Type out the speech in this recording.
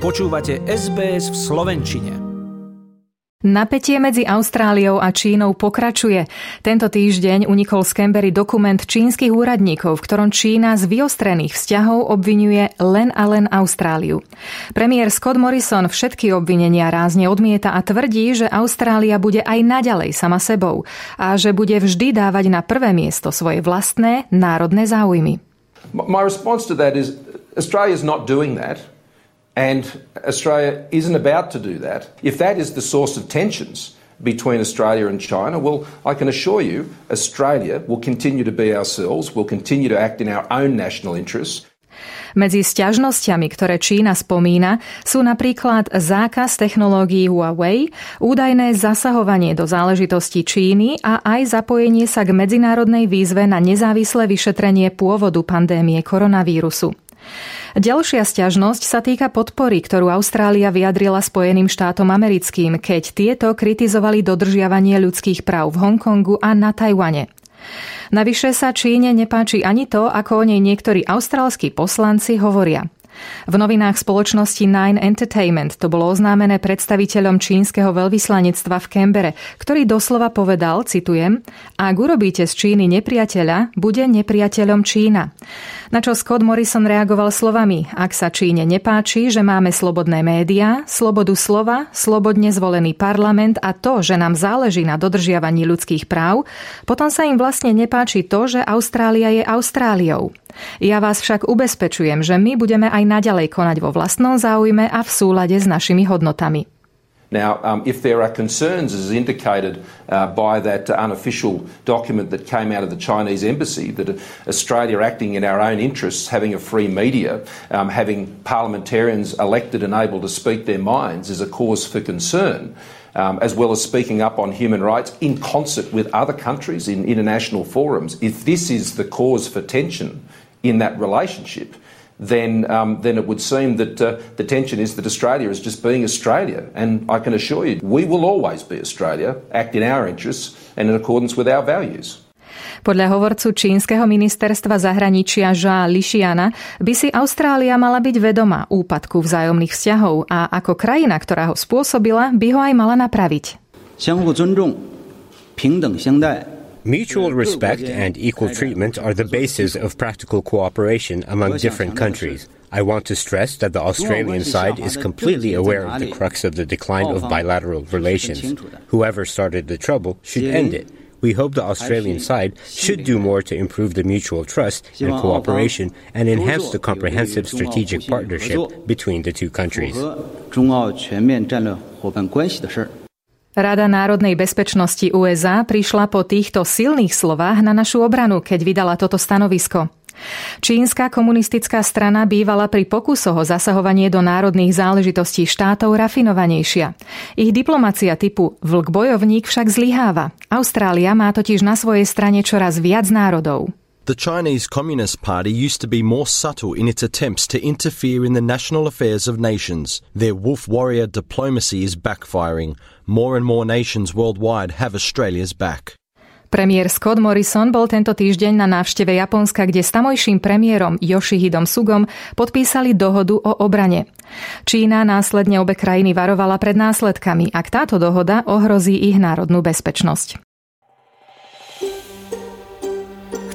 Počúvate SBS v Slovenčine. Napätie medzi Austráliou a Čínou pokračuje. Tento týždeň unikol z Canberry dokument čínskych úradníkov, v ktorom Čína z vyostrených vzťahov obvinuje len a len Austráliu. Premiér Scott Morrison všetky obvinenia rázne odmieta a tvrdí, že Austrália bude aj naďalej sama sebou a že bude vždy dávať na prvé miesto svoje vlastné národné záujmy. My response to that is Australia's not doing that. And Australia isn't about to do that. If that is the source of tensions between Australia and China, well, I can assure you Australia will continue to be ourselves, will continue to act in our own national interests. Medzi sťažnosťami, ktoré Čína spomína, sú napríklad zákaz technológií Huawei, údajné zasahovanie do záležitostí Číny a aj zapojenie sa k medzinárodnej výzve na nezávislé vyšetrenie pôvodu pandémie koronavírusu. Ďalšia stiažnosť sa týka podpory, ktorú Austrália vyjadrila Spojeným štátom americkým, keď tieto kritizovali dodržiavanie ľudských práv v Hongkongu a na Tajwane. Navyše sa Číne nepáči ani to, ako o nej niektorí austrálski poslanci hovoria. V novinách spoločnosti Nine Entertainment to bolo oznámené predstaviteľom čínskeho veľvyslanectva v Kembere, ktorý doslova povedal, citujem, ak urobíte z Číny nepriateľa, bude nepriateľom Čína. Na čo Scott Morrison reagoval slovami, ak sa Číne nepáči, že máme slobodné médiá, slobodu slova, slobodne zvolený parlament a to, že nám záleží na dodržiavaní ľudských práv, potom sa im vlastne nepáči to, že Austrália je Austráliou. Ja vás však ubezpečujem, že my budeme aj naďalej konať vo vlastnom záujme a v súlade s našimi hodnotami. Now, um, if there are concerns, as indicated uh, by that unofficial document that came out of the Chinese embassy, that Australia acting in our own interests, having a free media, um, having parliamentarians elected and able to speak their minds, is a cause for concern. Um, as well as speaking up on human rights in concert with other countries in international forums. If this is the cause for tension in that relationship, then, um, then it would seem that uh, the tension is that Australia is just being Australia. And I can assure you, we will always be Australia, act in our interests and in accordance with our values. Podľa hovorcu čínskeho ministerstva zahraničia Zhá Lišiana by si Austrália mala byť vedomá úpadku vzájomných vzťahov a ako krajina, ktorá ho spôsobila, by ho aj mala napraviť. 相互尊重、平等相待 Mutual respect and equal treatment are the basis of practical cooperation among different countries. I want to stress that the Australian side is completely aware of the crux of the decline of bilateral relations. Whoever started the trouble should end it. We hope the Australian side should do more to improve the mutual trust and cooperation and enhance the comprehensive strategic partnership between the two countries. Rada národnej bezpečnosti USA prišla po týchto silných slovách na našu obranu, keď vydala toto stanovisko. Čínska komunistická strana bývala pri pokusoch o zasahovanie do národných záležitostí štátov rafinovanejšia. Ich diplomacia typu vlk bojovník však zlyháva. Austrália má totiž na svojej strane čoraz viac národov. The Chinese Communist Party used to be more subtle in its attempts to interfere in the national affairs of nations. Their wolf warrior diplomacy is backfiring. More and more nations worldwide have Australia's back. Premiér Scott Morrison bol tento týždeň na návšteve Japonska, kde s tamojším premiérom Yoshihidom Sugom podpísali dohodu o obrane. Čína následne obe krajiny varovala pred následkami, ak táto dohoda ohrozí ich národnú bezpečnosť.